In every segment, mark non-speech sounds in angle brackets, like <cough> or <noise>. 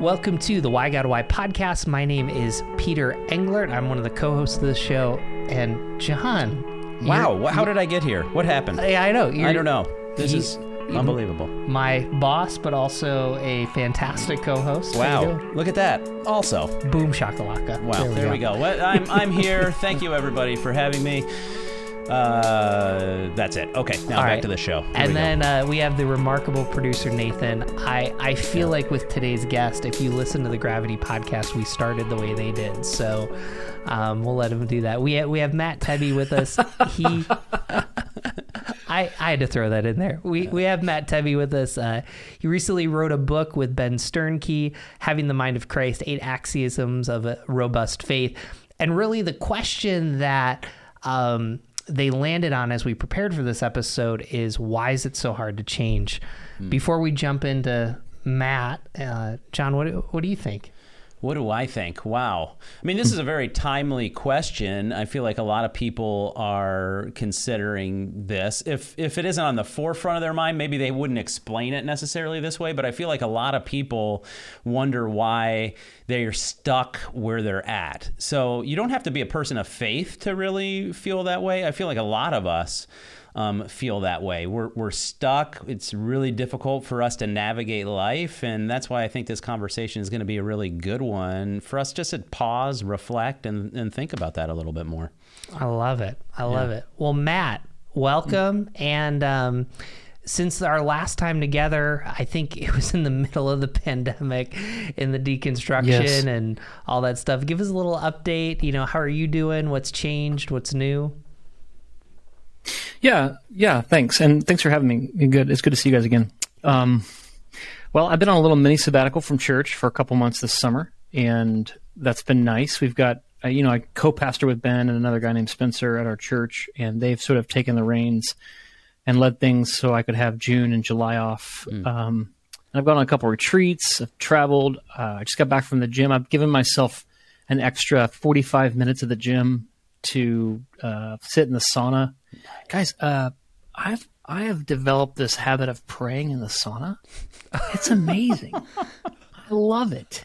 Welcome to the Why Gotta Why podcast. My name is Peter Englert. I'm one of the co-hosts of the show. And John, Wow, how did I get here? What happened? Yeah, I know. I don't know. This is unbelievable. My boss, but also a fantastic co-host. Wow, look at that. Also, Boom shakalaka. wow, there, we go. What, I'm I'm here. Thank you everybody for having me. Uh, that's it. Okay, now All back right. to the show. Here And then uh, we have the remarkable producer Nathan. I, I feel like with today's guest, if you listen to the Gravity podcast, we started the way they did. So um, we'll let him do that. We ha- we have Matt Tebbe with us. He, <laughs> I I had to throw that in there. We we have Matt Tebbe with us. Uh, he recently wrote a book with Ben Sternke, "Having the Mind of Christ: Eight Axioms of a Robust Faith." And really, the question that um, they landed on as we prepared for this episode is why is it so hard to change? Before we jump into Matt, uh, John, what what do you think? What do I think? Wow. I mean, this is a very timely question. I feel like a lot of people are considering this. If if it isn't on the forefront of their mind, maybe they wouldn't explain it necessarily this way, but I feel like a lot of people wonder why they're stuck where they're at. So, you don't have to be a person of faith to really feel that way. I feel like a lot of us um, feel that way. We're, we're stuck. It's really difficult for us to navigate life. And that's why I think this conversation is going to be a really good one for us just to pause, reflect, and, and think about that a little bit more. I love it. I love it. Well, Matt, welcome. And um, since our last time together, I think it was in the <laughs> middle of the pandemic, in the deconstruction Yes. and all that stuff. Give us a little update. You know, how are you doing? What's changed? What's new? Yeah, yeah. Thanks, and thanks for having me. Good. It's good to see you guys again. Um, well, I've been on a little mini sabbatical from church for a couple months this summer, and that's been nice. We've got, uh, you know, I co-pastor with Ben and another guy named Spencer at our church, and they've sort of taken the reins and led things so I could have June and July off. Um, and I've gone on a couple retreats. I've traveled. Uh, I just got back from the gym. I've given myself an extra 45 minutes at the gym to uh, sit in the sauna. Guys, uh, I've I have developed this habit of praying in the sauna. It's amazing. <laughs> I love it.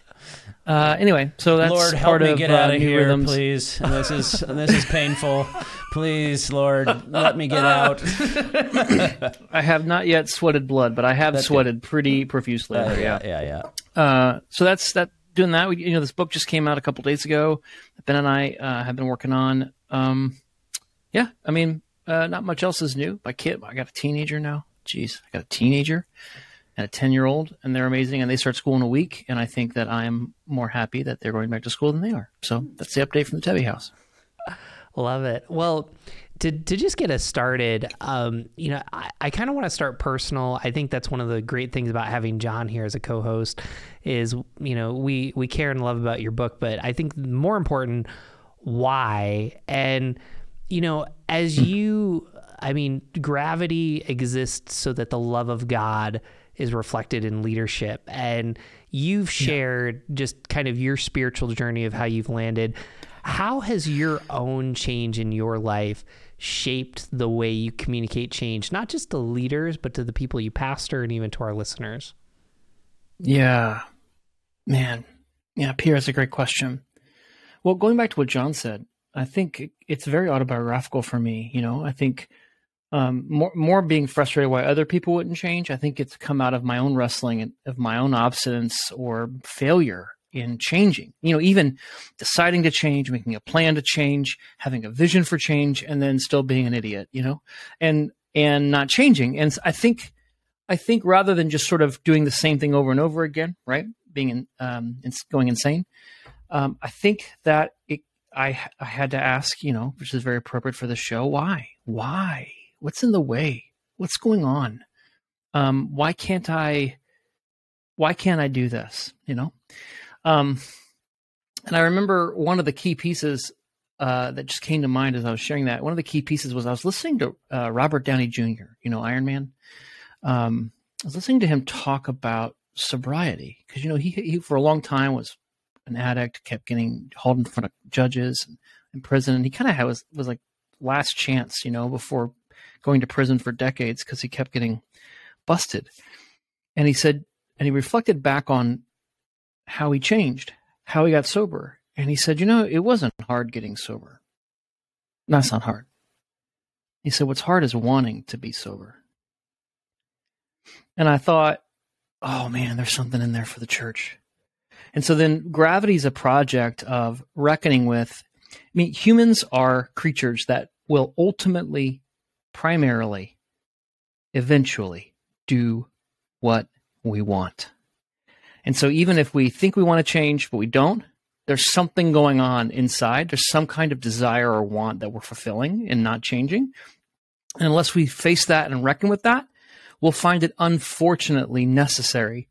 Uh, anyway, so that's Lord, help me of get uh, out of here, Rhythms. please. And this is and this is painful. Please, Lord, let me get out. <coughs> I have not yet sweated blood, but I have That's sweated pretty profusely. Uh, yeah. yeah, yeah. Uh, so that's that. Doing that, we, you know, this book just came out a couple days ago. that Ben and I uh, have been working on. Um, yeah, I mean, uh, not much else is new. My kid, I got a teenager now. Jeez, I got a teenager and a ten-year-old, and they're amazing. And they start school in a week, and I think that I'm more happy that they're going back to school than they are. So that's the update from the Tebbe house. Love it. Well, to, to just get us started, um, you know, I, I kind of want to start personal. I think that's one of the great things about having John here as a co-host is, you know, we, we care and love about your book, but I think more important, why? And, you know, as hmm. you, I mean, gravity exists so that the love of God is reflected in leadership. And you've shared just kind of your spiritual journey of how you've landed. How has your own change in your life shaped the way you communicate change, not just to leaders, but to the people you pastor and even to our listeners? Yeah, man. Yeah, Pierre, that's a great question. Well, going back to what John said, I think it's very autobiographical for me. You know, I think um, more more being frustrated why other people wouldn't change. I think it's come out of my own wrestling and of my own obstinance or failure in changing. You know, even deciding to change, making a plan to change, having a vision for change, and then still being an idiot. You know, and and not changing. And I think I think rather than just sort of doing the same thing over and over again, right? Being in, um, going insane. Um, I think that it, I, I had to ask, you know, which is very appropriate for the show. Why? Why? What's in the way? What's going on? Um, why can't I? Why can't I do this? You know. Um, and I remember one of the key pieces uh, that just came to mind as I was sharing that. One of the key pieces was I was listening to uh, Robert Downey Jr. You know, Iron Man. Um, I was listening to him talk about sobriety because you know he he for a long time was an addict, kept getting hauled in front of judges and in prison, and he kind of was was like last chance, you know, before going to prison for decades because he kept getting busted. And he said, and he reflected back on how he changed, how he got sober. And he said, You know, it wasn't hard getting sober. That's not hard. He said, What's hard is wanting to be sober. And I thought, Oh man, there's something in there for the church. And so then gravity is a project of reckoning with. I mean, humans are creatures that will ultimately, primarily, eventually do what we want. And so even if we think we want to change, but we don't, there's something going on inside. There's some kind of desire or want that we're fulfilling and not changing. And unless we face that and reckon with that, we'll find it unfortunately necessary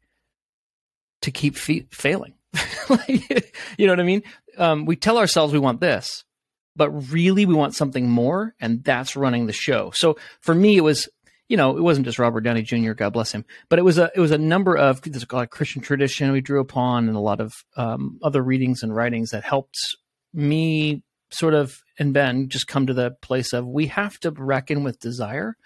to keep fe- failing. <laughs> you know what I mean? Um, we tell ourselves we want this, but really we want something more, and that's running the show. So for me, it was you know, it wasn't just Robert Downey Jr. God bless him, but it was a it was a number of there's a lot of Christian tradition we drew upon, and a lot of um, other readings and writings that helped me sort of and Ben just come to the place of we have to reckon with desire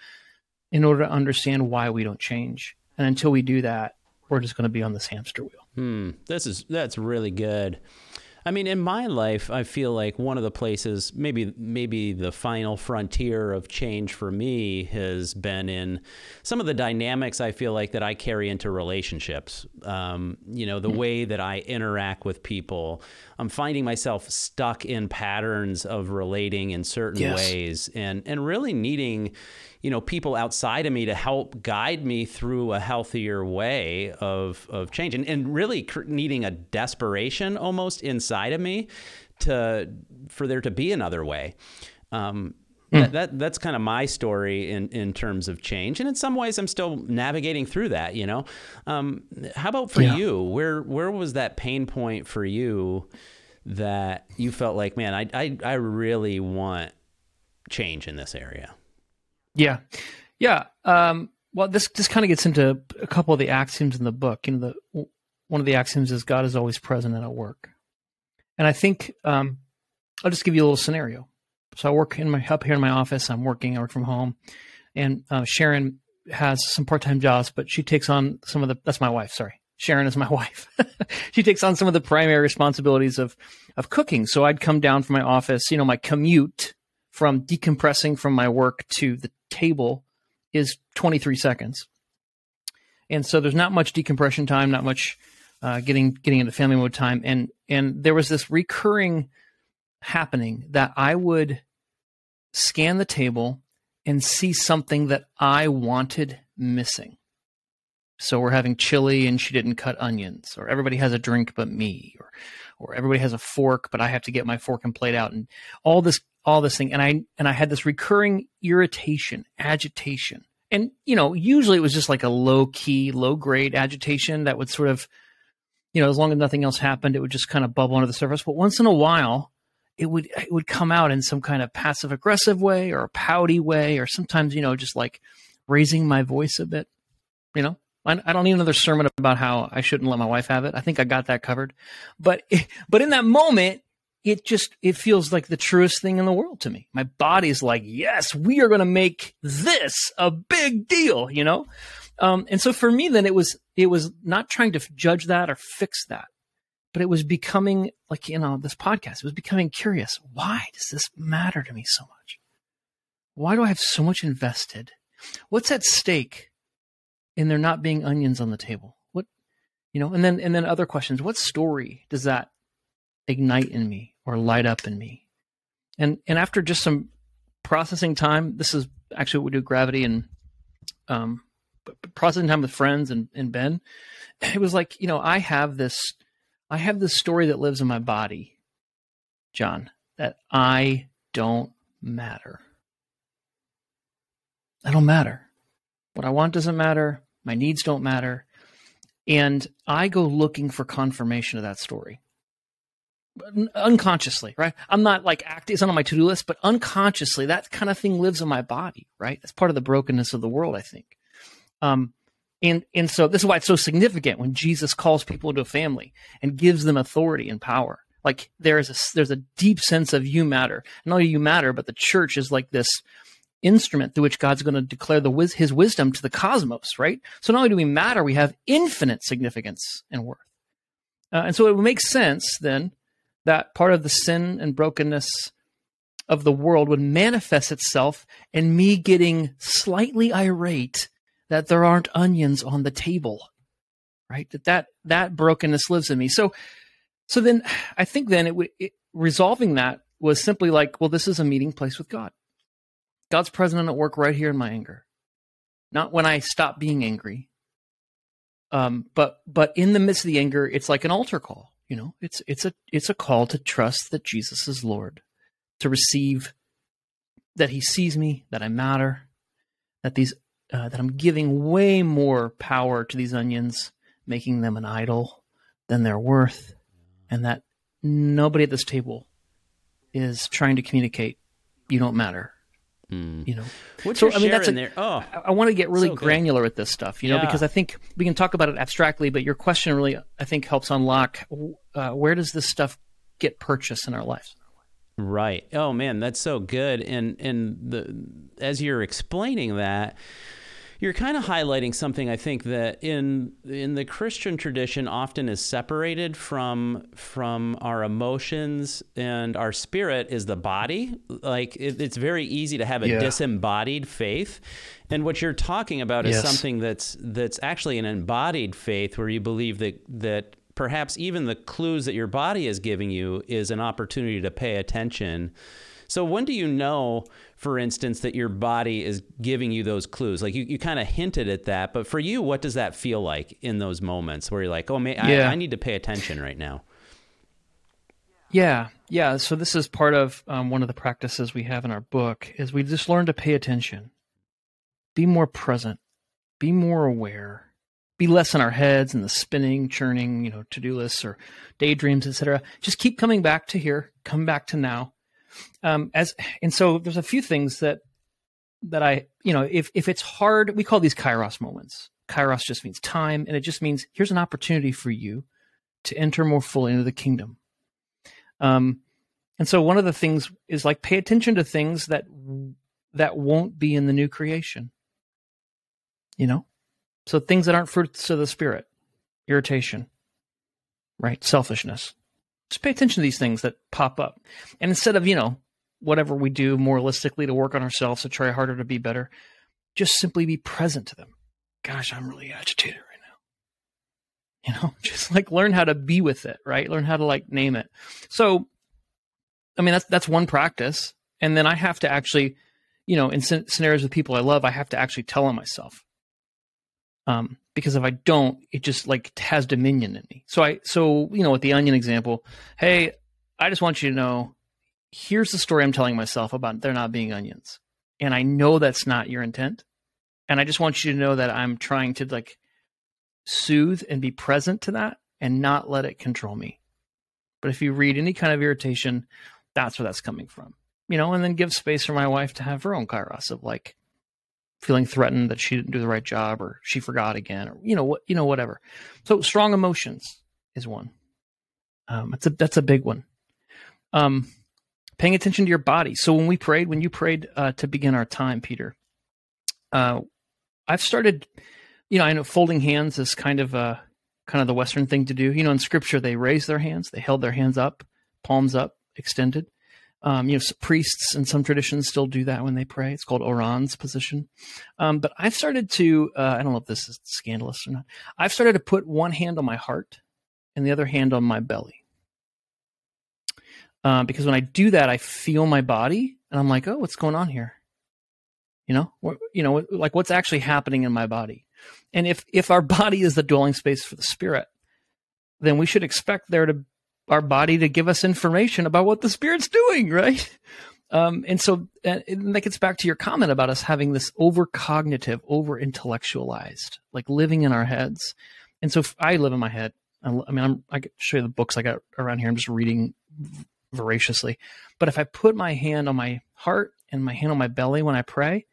in order to understand why we don't change, and until we do that, we're just going to be on this hamster wheel. Hmm, this is that's really good. I mean, in my life, I feel like one of the places, maybe maybe the final frontier of change for me has been in some of the dynamics I feel like that I carry into relationships. Um, you know, the mm-hmm. way that I interact with people. I'm finding myself stuck in patterns of relating in certain yes. ways, and and really needing you know people outside of me to help guide me through a healthier way of of change. And, and really cr- needing a desperation almost inside of me to for there to be another way. Um, mm. that, that that's kind of my story in in terms of change. And in some ways I'm still navigating through that you know? Um, how about for yeah. you? Where where was that pain point for you that you felt like man I I, I really want change in this area yeah, yeah. Um, well, this this kind of gets into a couple of the axioms in the book. You know, the one of the axioms is God is always present and at work, and I think um, I'll just give you a little scenario. So I work in my up here in my office. I'm working. I work from home, and uh, Sharon has some part time jobs, but she takes on some of the. That's my wife. Sorry, Sharon is my <laughs> wife. she takes on some of the primary responsibilities of of cooking. So I'd come down from my office. You know, my commute from decompressing from my work to the table is 23 seconds. And so there's not much decompression time, not much uh, getting getting into family mode time, and and there was this recurring happening that I would scan the table and see something that I wanted missing. So we're having chili and she didn't cut onions, or everybody has a drink but me, or or everybody has a fork but I have to get my fork and plate out, and all this all this thing and i and i had this recurring irritation agitation and you know usually it was just like a low key low grade agitation that would sort of you know as long as nothing else happened it would just kind of bubble under the surface but once in a while it would it would come out in some kind of passive aggressive way or a pouty way or sometimes you know just like raising my voice a bit you know I, I don't need another sermon about how I shouldn't let my wife have it. I think I got that covered. But <laughs> but in that moment, it just it feels like the truest thing in the world to me. My body's like, yes, we are going to make this a big deal, you know. Um, and so for me, then it was it was not trying to judge that or fix that, but it was becoming like you know this podcast. It was becoming curious. Why does this matter to me so much? Why do I have so much invested? What's at stake in there not being onions on the table? What you know, and then and then other questions. What story does that ignite in me or light up in me. And and after just some processing time, this is actually what we do gravity and um, processing time with friends and, and Ben. <laughs> It was like, you know, I have this I have this story that lives in my body, John, that I don't matter. I don't matter. What I want doesn't matter. My needs don't matter. And I go looking for confirmation of that story unconsciously, right? I'm not like acting, it's not on my to do list, but unconsciously, that kind of thing lives in my body, right? That's part of the brokenness of the world, I think. Um, and and so this is why it's so significant when Jesus calls people into a family and gives them authority and power. Like there is a there's a deep sense of you matter. Not only you matter, but the church is like this instrument through which God's going to declare the his wisdom to the cosmos, right? So not only do we matter, we have infinite significance and worth. Uh, and so it makes sense then that part of the sin and brokenness of the world would manifest itself in me getting slightly irate that there aren't onions on the table right? That that that brokenness lives in me. So so then i think then it, it resolving that was simply like well this is a meeting place with god. God's present at work right here in my anger. Not when i stop being angry um but but in the midst of the anger it's like an altar call you know it's it's a it's a call to trust that jesus is lord to receive that he sees me, that I matter, that these uh, that I'm giving way more power to these onions, making them an idol than they're worth, and that nobody at this table is trying to communicate you don't matter. Mm. You know, What's So, your I mean, share that's in a- there? Oh, I, I want to get really So good. granular with this stuff, you know, Yeah. because I think we can talk about it abstractly, but your question really, I think, helps unlock uh, where does this stuff get purchased in our lives. Right. Oh man, that's so good. And and the as you're explaining that, you're kind of highlighting something I think that in in the Christian tradition often is separated from from our emotions and our spirit is the body. Like it, it's very easy to have a Yeah. disembodied faith. And what you're talking about is something that's that's actually an embodied faith where you believe that that perhaps even the clues that your body is giving you is an opportunity to pay attention. So when do you know, for instance, that your body is giving you those clues? Like you, you kind of hinted at that, but for you, what does that feel like in those moments where you're like, oh, man, Yeah. I, I need to pay attention right now? Yeah, yeah. So this is part of um, one of the practices we have in our book is we just learn to pay attention, be more present, be more aware, be less in our heads and the spinning, churning, you know, to-do lists or daydreams, etc. Just keep coming back to here, come back to now. Um, as and so there's a few things that that I, you know, if if it's hard, we call these kairos moments. Kairos just means time, and it just means here's an opportunity for you to enter more fully into the kingdom. Um, and so one of the things is like pay attention to things that that won't be in the new creation. You know, so things that aren't fruits of the spirit, irritation, right, selfishness. Just pay attention to these things that pop up, and instead of you know whatever we do moralistically to work on ourselves to try harder to be better, just simply be present to them. Gosh, I'm really agitated right now. You know, <laughs> just like learn how to be with it, right? Learn how to like name it. So, I mean, that's that's one practice, and then I have to actually, you know, in scen- scenarios with people I love, I have to actually tell them myself, um, because if I don't, it just like has dominion in me. So I, so you know, with the onion example, hey, I just want you to know, here's the story I'm telling myself about there not being onions, and I know that's not your intent, and I just want you to know that I'm trying to like soothe and be present to that and not let it control me. But if you read any kind of irritation, that's where that's coming from. You know, and then give space for my wife to have her own kairos of like feeling threatened that she didn't do the right job or she forgot again or you know what you know whatever. So strong emotions is one. Um, that's a that's a big one. Um, paying attention to your body. So when we prayed, when you prayed uh, to begin our time, Peter, uh, I've started. You know, I know folding hands is kind of a kind of the Western thing to do. You know, in Scripture, they raised their hands, they held their hands up, palms up, extended. Um, you know, priests in some traditions still do that when they pray. It's called orans position. Um, but I've started to, uh, I don't know if this is scandalous or not. I've started to put one hand on my heart and the other hand on my belly. Uh, because when I do that, I feel my body and I'm like, oh, what's going on here? You know, what, you know, like what's actually happening in my body. And if if our <laughs> body is the dwelling space for the spirit, then we should expect there to our body to give us information about what the spirit's doing, right? Um, and so uh, and that gets back to your comment about us having this over cognitive, over intellectualized, like living in our heads. And so I live in my head. I mean, I'm, I could show you the books I got around here. I'm just reading voraciously. But if I put my hand on my heart and my hand on my belly when I pray,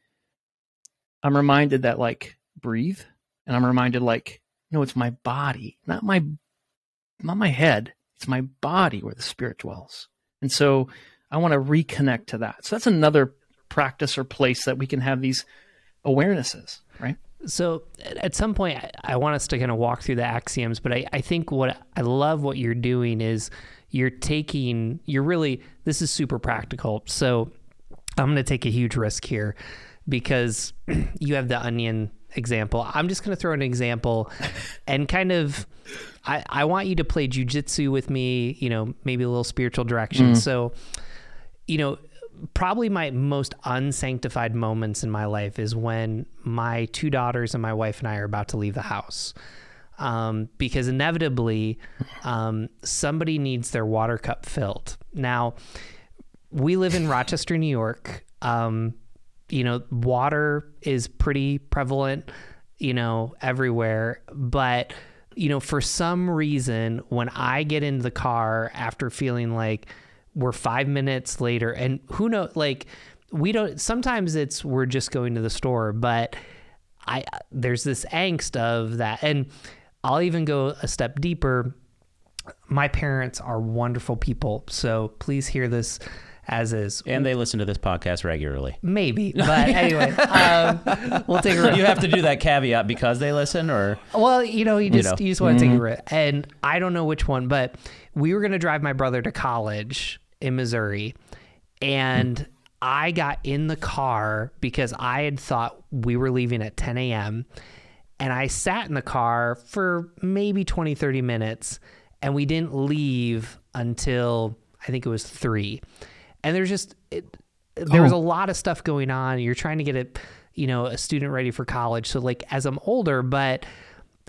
I'm reminded that like breathe, and I'm reminded like no, it's my body, not my not my head. It's my body where the spirit dwells. And so I want to reconnect to that. So that's another practice or place that we can have these awarenesses, right? So at some point, I want us to kind of walk through the axioms, but I, I think what I love what you're doing is you're taking, you're really, this is super practical. So I'm going to take a huge risk here because <clears throat> you have the onion example. I'm just going to throw an example <laughs> and kind of, I, I want you to play jujitsu with me, you know, maybe a little spiritual direction. Mm. So, you know, probably my most unsanctified moments in my life is when my two daughters and my wife and I are about to leave the house. Um, because inevitably, um, somebody needs their water cup filled. Now, we live in <laughs> Rochester, New York. Um, you know, water is pretty prevalent, you know, everywhere. But, you know, for some reason, when I get into the car after feeling like we're five minutes later, and who knows, like, we don't, sometimes it's we're just going to the store, but I, there's this angst of that. And I'll even go a step deeper. My parents are wonderful people. So please hear this as is. And they listen to this podcast regularly. Maybe, <laughs> but anyway, um, we'll take a. You have to do that caveat because they listen, or well, you know, you just you, know. you just want to mm-hmm. take a risk. And I don't know which one, but we were going to drive my brother to college in Missouri, and. Mm-hmm. I got in the car because I had thought we were leaving at 10 a.m. And I sat in the car for maybe 20, 30 minutes, and we didn't leave until I think it was three and there's just it, there was oh. a lot of stuff going on. You're trying to get a you know a student ready for college. So like as I'm older, but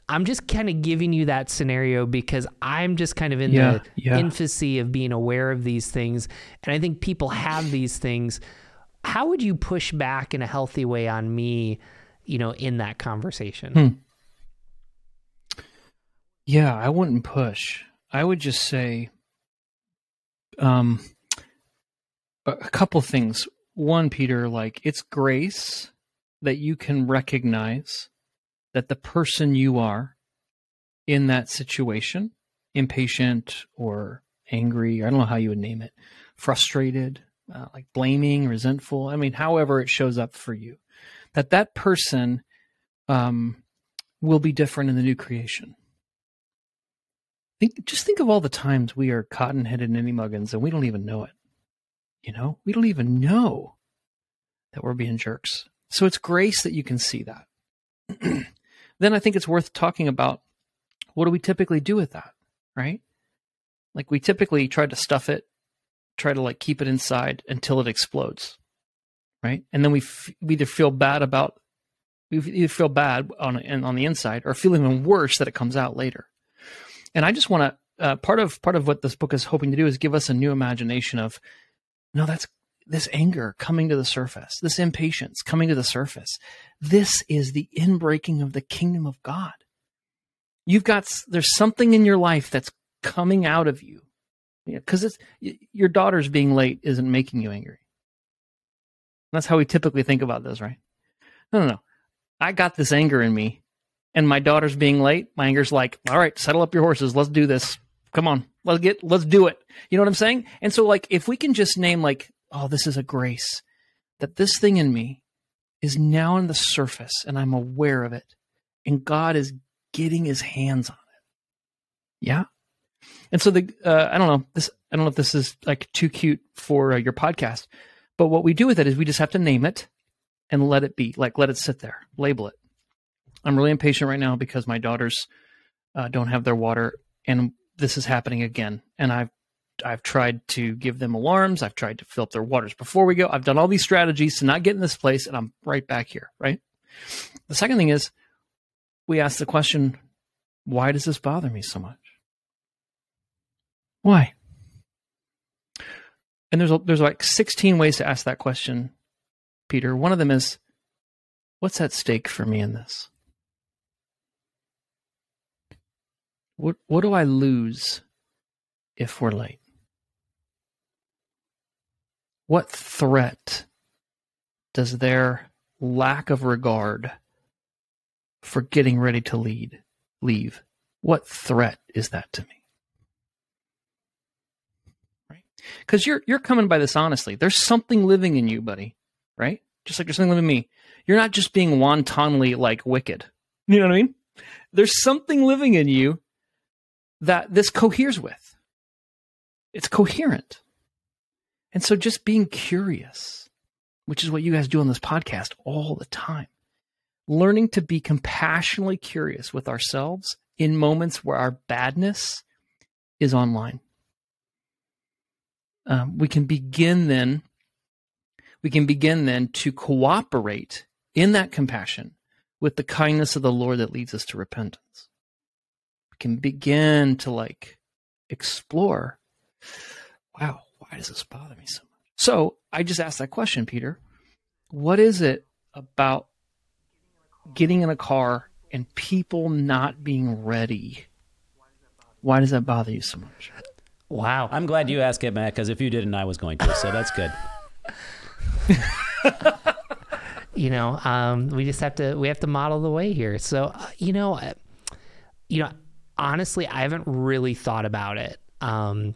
I'm just kind of giving you that scenario because I'm just kind of in yeah, the yeah. infancy of being aware of these things, and I think people have these things. How would you push back in a healthy way on me, you know, in that conversation? Hmm. Yeah, I wouldn't push. I would just say, um, a couple things. One, Peter, like it's grace that you can recognize that the person you are in that situation, impatient or angry, I don't know how you would name it, frustrated, uh, like blaming, resentful. I mean, however it shows up for you, that that person um, will be different in the new creation. Think, just think of all the times we are cotton-headed ninny muggins and we don't even know it. You know, we don't even know that we're being jerks. So it's grace that you can see that. <clears throat> then I think it's worth talking about what do we typically do with that, right? Like we typically try to stuff it, try to like keep it inside until it explodes, right? And then we, f- we either feel bad about we either feel bad on on the inside or feel even worse that it comes out later. And I just want to uh, part of part of what this book is hoping to do is give us a new imagination of no, that's this anger coming to the surface, this impatience coming to the surface. This is the inbreaking of the kingdom of God. You've got, there's something in your life that's coming out of you. Because it's your daughter's being late isn't making you angry. That's how we typically think about this, right? No, no, no. I got this anger in me, and my daughter's being late. My anger's like, all right, settle up your horses. Let's do this. Come on, let's get, let's do it. You know what I'm saying? And so, like, if we can just name, like, oh, this is a grace that this thing in me is now on the surface and I'm aware of it, and God is getting his hands on it. Yeah. And so the, uh, I don't know, this, I don't know if this is like too cute for uh, your podcast, but what we do with it is we just have to name it and let it be, like, let it sit there, label it. I'm really impatient right now because my daughters uh, don't have their water and this is happening again. And I've I've tried to give them alarms. I've tried to fill up their waters before we go. I've done all these strategies to not get in this place, and I'm right back here. Right. The second thing is, we ask the question, why does this bother me so much? Why? And there's there's like 16 ways to ask that question, Peter. One of them is, what's at stake for me in this? What what do I lose if we're late? What threat does their lack of regard for getting ready to lead leave? What threat is that to me? Right? Because you're you're coming by this honestly. There's something living in you, buddy. Right? just like there's something living in me. You're not just being wantonly like wicked. You know what I mean? There's something living in you that this coheres with. It's coherent. And so just being curious, which is what you guys do on this podcast all the time, learning to be compassionately curious with ourselves in moments where our badness is online. Um, we can begin then, we can begin then to cooperate in that compassion with the kindness of the Lord that leads us to repentance. We can begin to like explore, wow, why does this bother me so much? So I just asked that question, Peter. What is it about getting in a car and people not being ready? Why does that bother you so much? Wow. I'm glad you asked it, Matt, because if you didn't, I was going to. So that's good. <laughs> you know, um, we just have to we have to model the way here. So, uh, you know, uh, you know, honestly, I haven't really thought about it. Um,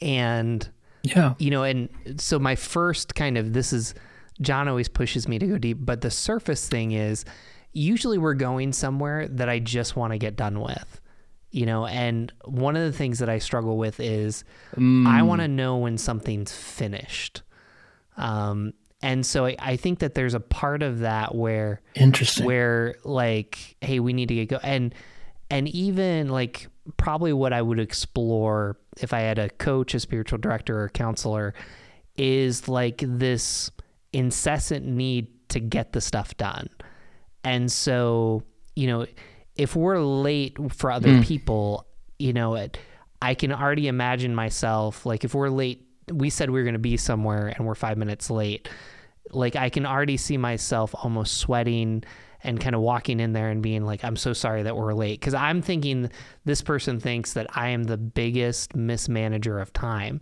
and Yeah. you know, and so my first kind of this is John always pushes me to go deep, but the surface thing is usually we're going somewhere that I just want to get done with. You know, and one of the things that I struggle with is I want to know when something's finished. Um, and so I, I think that there's a part of that where Interesting. where like hey we need to get go and and even like probably what i would explore if i had a coach a spiritual director or a counselor is like this incessant need to get the stuff done. And so you know if we're late for other hmm. people you know it, i can already imagine myself like if we're late we said we were going to be somewhere and we're five minutes late like I can already see myself almost sweating and kind of walking in there and being like, I'm so sorry that we're late. Cause I'm thinking this person thinks that I am the biggest mismanager of time.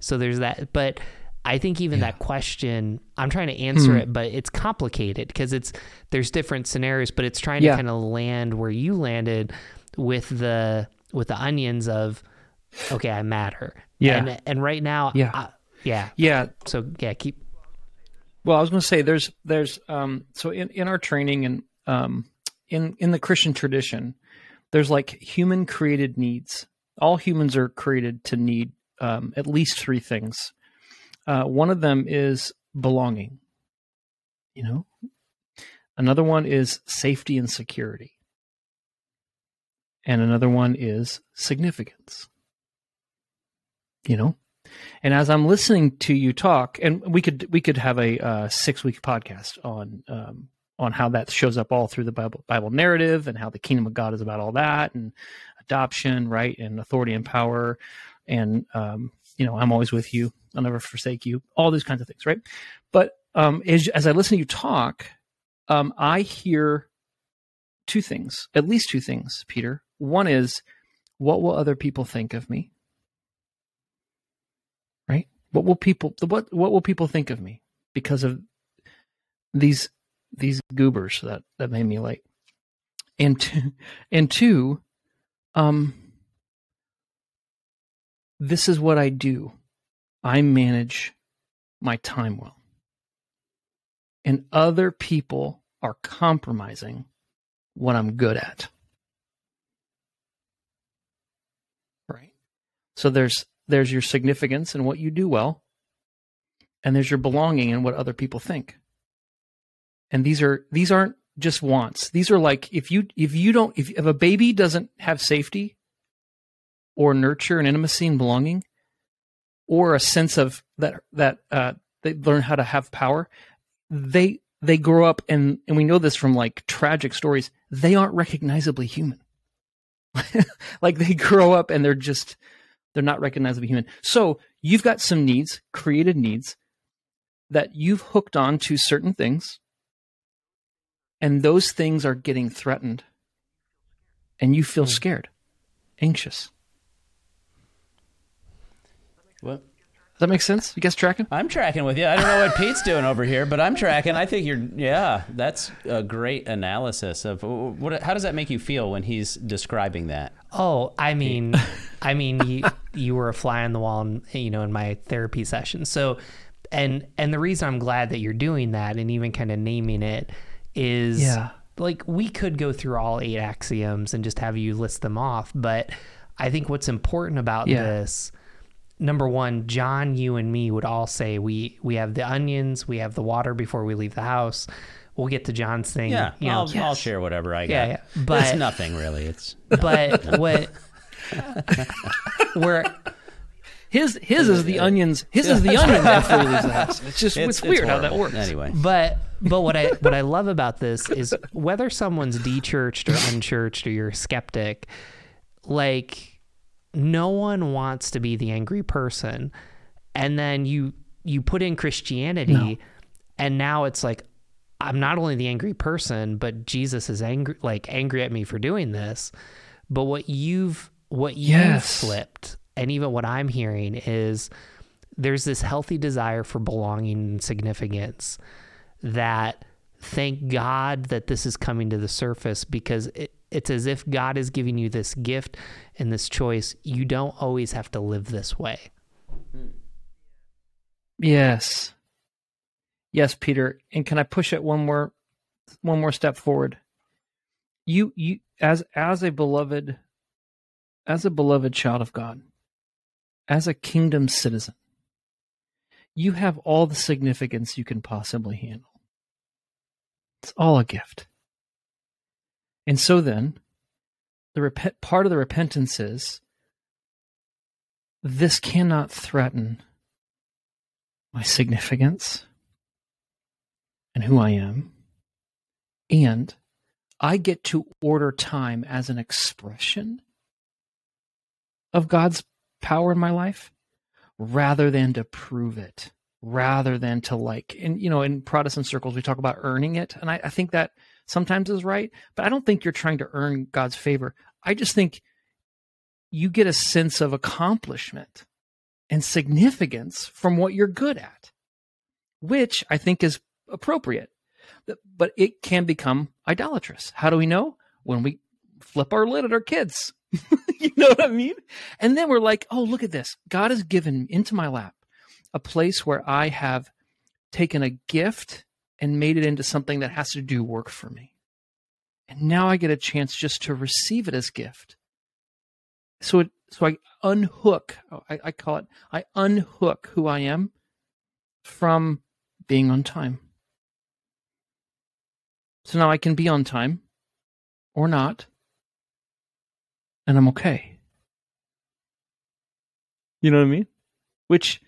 So there's that. But I think even that question, I'm trying to answer Hmm. it, but it's complicated because it's, there's different scenarios, but it's trying Yeah. to kind of land where you landed with the, with the onions of, okay, I matter. Yeah. And, and right now, Yeah. I- yeah. Yeah. So yeah, keep, Well, I was going to say there's there's um so in in our training and um in in the Christian tradition, there's like human created needs. All humans are created to need um, at least three things. Uh, one of them is belonging. You know, another one is safety and security, and another one is significance. You know, and as I'm listening to you talk, and we could we could have a uh, six week podcast on um, on how that shows up all through the Bible Bible narrative and how the kingdom of God is about all that and adoption, right, and authority and power, and um, you know I'm always with you, I'll never forsake you, all these kinds of things, right? But um, as as I listen to you talk, um, I hear two things, at least two things, Peter. One is, what will other people think of me? right what will people what what will people think of me because of these these goobers that that made me late and two, and two um this is what i do. I manage my time well. And other people are compromising what i'm good at. Right? So there's there's your significance and what you do well and there's your belonging and what other people think and these are these aren't just wants. These are like if you if you don't if, if a baby doesn't have safety or nurture and intimacy and belonging or a sense of that that uh they learn how to have power they they grow up and and we know this from like tragic stories. They aren't recognizably human. <laughs> Like they grow up and they're just they're not recognizably human. So you've got some needs, created needs, that you've hooked on to certain things, and those things are getting threatened, and you feel hmm. scared, anxious. What? Does that make sense? You guys tracking? I'm tracking with you. I don't know what Pete's doing over here, but I'm tracking. I think you're. Yeah, that's a great analysis of what. How does that make you feel when he's describing that? Oh, I mean, <laughs> I mean, you, you were a fly on the wall, in, you know, in my therapy session. So, and and the reason I'm glad that you're doing that and even kind of naming it is Yeah. like we could go through all eight axioms and just have you list them off, but I think what's important about Yeah. this number one, John, you and me would all say we we have the onions, we have the water before we leave the house. We'll get to John's thing. Yeah, you know, I'll, I'll share whatever I got. Yeah, yeah. But- it's nothing really. It's <laughs> but <laughs> what where <laughs> His his is the onions. His is the onion after he leaves the house. It's just it's, weird how that works. Anyway, but but what I what I love about this is whether someone's de-churched or unchurched or you're a skeptic, like no one wants to be the angry person, and then you you put in Christianity, No. and now it's like I'm not only the angry person, but Jesus is angry like angry at me for doing this. But what you've what you've Yes. flipped, and even what I'm hearing is there's this healthy desire for belonging and significance that thank God that this is coming to the surface because it, it's as if God is giving you this gift and this choice. You don't always have to live this way. Yes. Yes, Peter. And can I push it one more one more step forward? You you as as a beloved as a beloved child of God, as a kingdom citizen, you have all the significance you can possibly handle. It's all a gift. And so then, the rep- part of the repentance is this cannot threaten my significance and who I am. And I get to order time as an expression of God's power in my life rather than to prove it, rather than to like, and you know, in Protestant circles, we talk about earning it. And I, I think that sometimes is right, but I don't think you're trying to earn God's favor. I just think you get a sense of accomplishment and significance from what you're good at, which I think is appropriate. But it can become idolatrous. How do we know? When we flip our lid at our kids. <laughs> you know what I mean? And then we're like, oh, look at this. God has given into my lap a place where I have taken a gift and made it into something that has to do work for me. And now I get a chance just to receive it as gift. So it, so I unhook, oh, I, I call it, I unhook who I am from being on time. So now I can be on time or not, and I'm okay. You know what I mean? Which,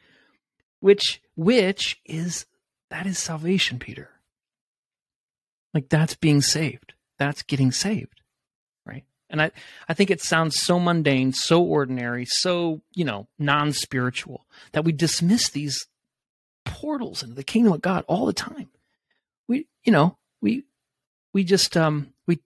which, which is, that is salvation, Peter. Like that's being saved. That's getting saved. Right. And I, I think it sounds so mundane, so ordinary, so, you know, non spiritual that we dismiss these portals into the kingdom of God all the time. We, you know, we, we just, um, we,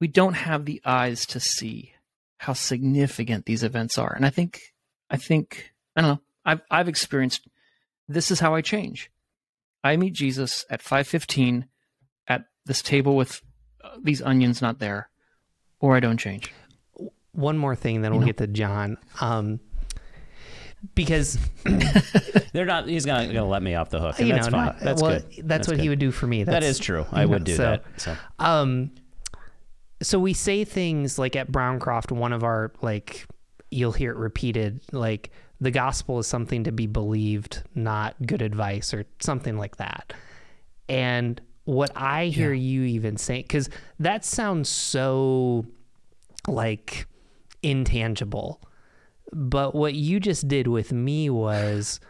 we don't have the eyes to see how significant these events are. And I think, I think, I don't know, I've, I've experienced this is how I change. I meet Jesus at 515 at this table with uh, these onions not there, or I don't change. One more thing, then we'll know. get to John. Um, because <laughs> they're not. He's not going to let me off the hook. And you that's know, fine. not- that's well, good. That's, what he would do for me. That That's, true. I you would do so- that. So Um, so we say things like at Browncroft, one of our like, you'll hear it repeated, like the gospel is something to be believed, not good advice or something like that. And what I hear you even saying, because that sounds so like intangible. But what you just did with me was,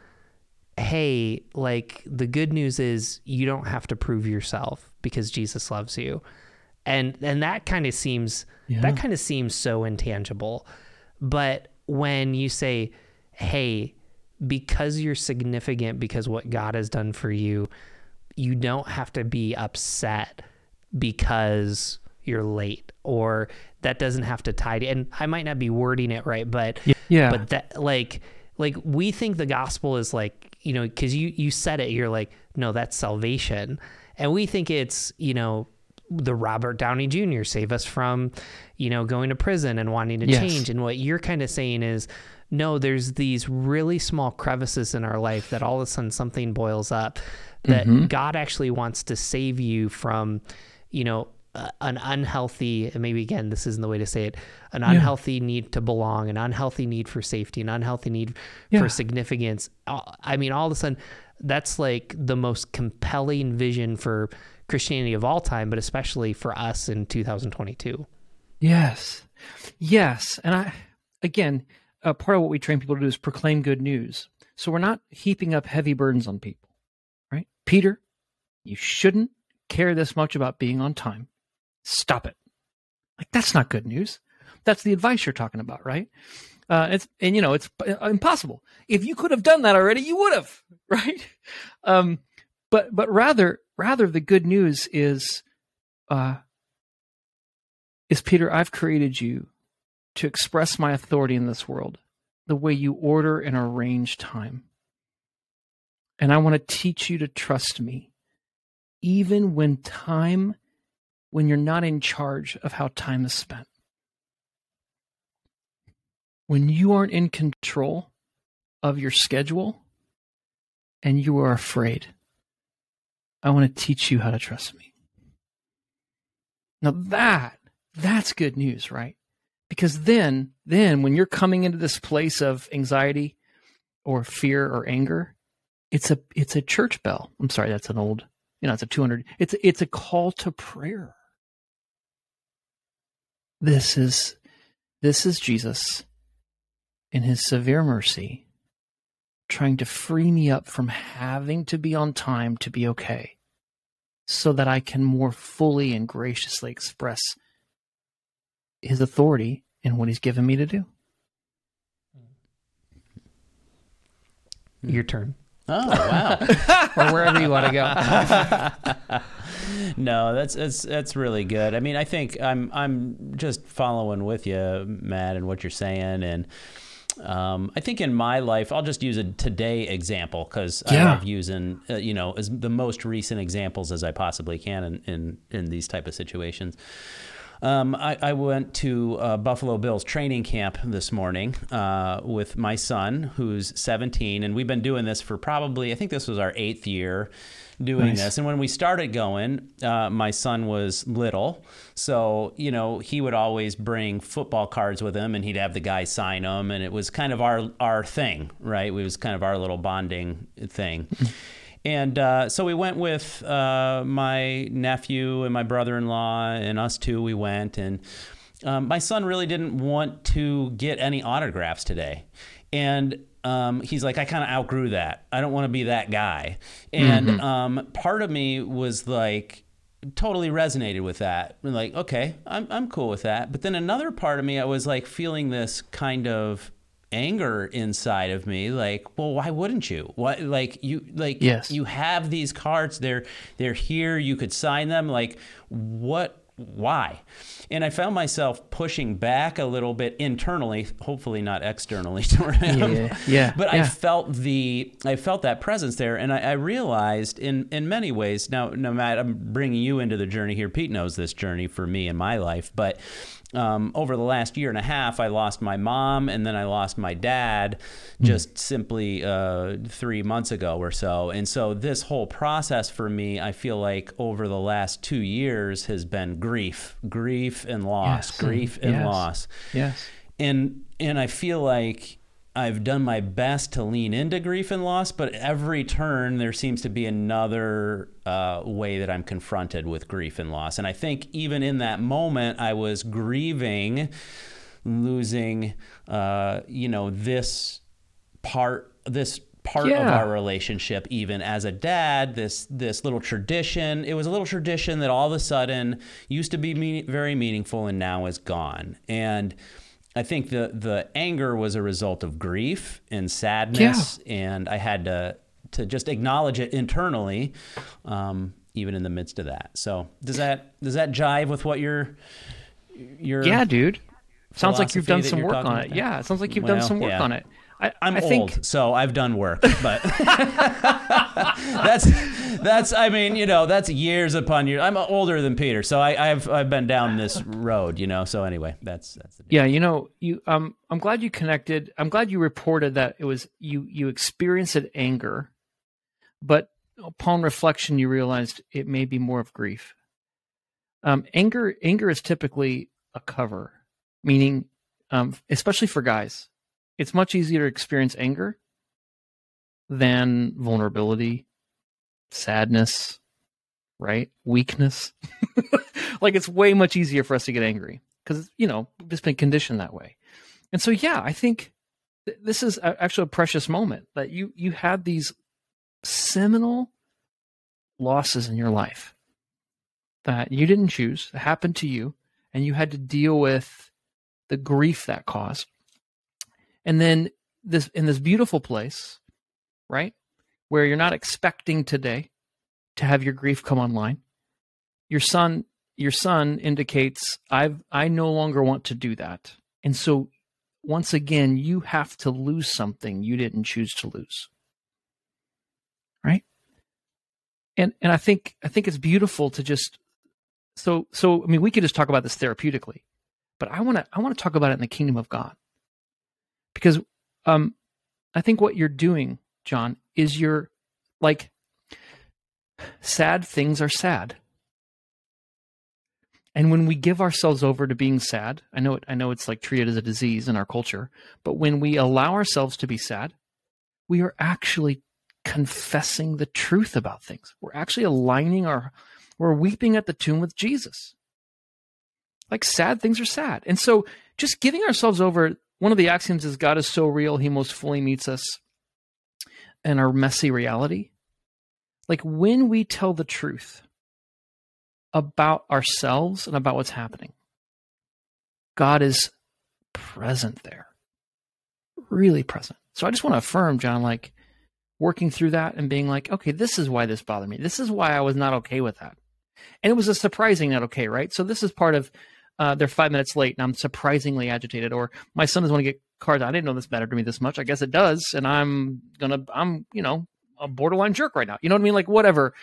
hey, like the good news is you don't have to prove yourself because Jesus loves you. And and that kind of seems Yeah. that kind of seems so intangible. But when you say, hey, because you're significant because what God has done for you, you don't have to be upset because you're late or that doesn't have to tie to and I might not be wording it right, but Yeah. but that like like we think the gospel is like you know because you you said it you're like no that's salvation and we think it's you know the robert downey jr save us from you know going to prison and wanting to Yes. change and what you're kind of saying is no, there's these really small crevices in our life that all of a sudden something boils up that mm-hmm. God actually wants to save you from, you know, uh, an unhealthy, and maybe again, this isn't the way to say it, an yeah. unhealthy need to belong, an unhealthy need for safety, an unhealthy need yeah. for significance. I mean, all of a sudden, that's like the most compelling vision for Christianity of all time, but especially for us in 2022. Yes. Yes. And I, again, uh, part of what we train people to do is proclaim good news. So we're not heaping up heavy burdens on people, right? Peter, you shouldn't care this much about being on time. Stop it. Like, that's not good news. That's the advice you're talking about, right? Uh, it's and you know it's impossible. If you could have done that already, you would have, <laughs> right? Um, but but rather rather the good news is, uh, is Peter, I've created you to express my authority in this world, the way you order and arrange time, and I want to teach you to trust me, even when time, when you're not in charge of how time is spent. When you aren't in control of your schedule and you are afraid, I want to teach you how to trust me. Now that, that's good news, right? Because then, then when you're coming into this place of anxiety or fear or anger, it's a, it's a church bell. I'm sorry, that's an old, you know, it's a 200, it's, it's a call to prayer. This is, this is Jesus in his severe mercy, trying to free me up from having to be on time to be okay, so that I can more fully and graciously express his authority in what he's given me to do. Your turn. Oh wow! <laughs> or wherever you want to go. <laughs> no, that's that's that's really good. I mean, I think I'm I'm just following with you, Matt, and what you're saying, and um, I think in my life, I'll just use a today example because yeah. I love using, uh, you know, as the most recent examples as I possibly can in in, in these type of situations. Um, I, I, went to uh, Buffalo Bills training camp this morning uh, with my son, who's 17, and we've been doing this for probably, I think this was our eighth year doing nice. this. And when we started going, uh, my son was little. So, you know, he would always bring football cards with him and he'd have the guy sign them. And it was kind of our, our thing, right? It was kind of our little bonding thing. <laughs> And uh, so we went with uh, my nephew and my brother in law, and us two. We went, and um, my son really didn't want to get any autographs today. And um, he's like, I kind of outgrew that. I don't want to be that guy. And mm-hmm. um, part of me was like, totally resonated with that. Like, okay, I'm, I'm cool with that. But then another part of me, I was like feeling this kind of anger inside of me like well why wouldn't you what like you like yes. you have these cards they're they're here you could sign them like what why and I found myself pushing back a little bit internally, hopefully not externally <laughs> to him. Yeah, yeah but yeah. I felt the I felt that presence there, and I, I, realized in in many ways. Now, no Matt, I'm bringing you into the journey here. Pete knows this journey for me in my life, but um, over the last year and a half, I lost my mom and then I lost my dad hmm. just mm. simply uh, three months ago or so. And so, this whole process for me, I feel like over the last two years has been grief, grief and loss, yes. grief and yes. loss. Yes. And, and I feel like I've done my best to lean into grief and loss, but every turn there seems to be another uh, way that I'm confronted with grief and loss. And I think even in that moment, I was grieving losing, uh, you know, this part, this part yeah. of our relationship even as a dad this this little tradition it was a little tradition that all of a sudden used to be mean, very meaningful and now is gone and I think the the anger was a result of grief and sadness, yeah. and I had to to just acknowledge it internally, um, even in the midst of that. So does that does that jive with what you're your yeah, dude? Sounds like you've done some work on it. Yeah, it sounds like you've well, done some work yeah. on it. I, am old, think... so I've done work, but <laughs> <laughs> <laughs> that's that's I mean, you know, that's years upon years. I'm older than Peter, so I, have I've been down this road, you know. So anyway, that's that's yeah. You know, you um, I'm glad you connected. I'm glad you reported that it was you you experienced it anger, but upon reflection, you realized it may be more of grief. Um, anger anger is typically a cover, meaning, um, especially for guys, it's much easier to experience anger than vulnerability, sadness, right? Weakness. <laughs> like it's way much easier for us to get angry because, you know, we've just been conditioned that way. And so, yeah, I think th- this is a, actually a precious moment that you, you had these seminal losses in your life that you didn't choose, that happened to you, and you had to deal with the grief that caused. And then this in this beautiful place right? Where you're not expecting today to have your grief come online. Your son, your son indicates I've I no longer want to do that. And so once again, you have to lose something you didn't choose to lose. Right? And and I think I think it's beautiful to just so so I mean we could just talk about this therapeutically, but I want to I want to talk about it in the kingdom of God. Because um I think what you're doing John, is your like sad things are sad. And when we give ourselves over to being sad, I know it, I know it's like treated as a disease in our culture, but when we allow ourselves to be sad, we are actually confessing the truth about things. We're actually aligning our we're weeping at the tomb with Jesus. Like sad things are sad. And so just giving ourselves over, one of the axioms is God is so real, he most fully meets us and our messy reality. Like when we tell the truth about ourselves and about what's happening, God is present there, really present. So I just want to affirm, John, like working through that and being like, okay, this is why this bothered me. This is why I was not okay with that. And it was a surprising not okay, right? So this is part of uh, they're five minutes late and I'm surprisingly agitated, or my son doesn't want to get cards. I didn't know this mattered to me this much. I guess it does, and I'm gonna, I'm, you know, a borderline jerk right now. You know what I mean? Like whatever.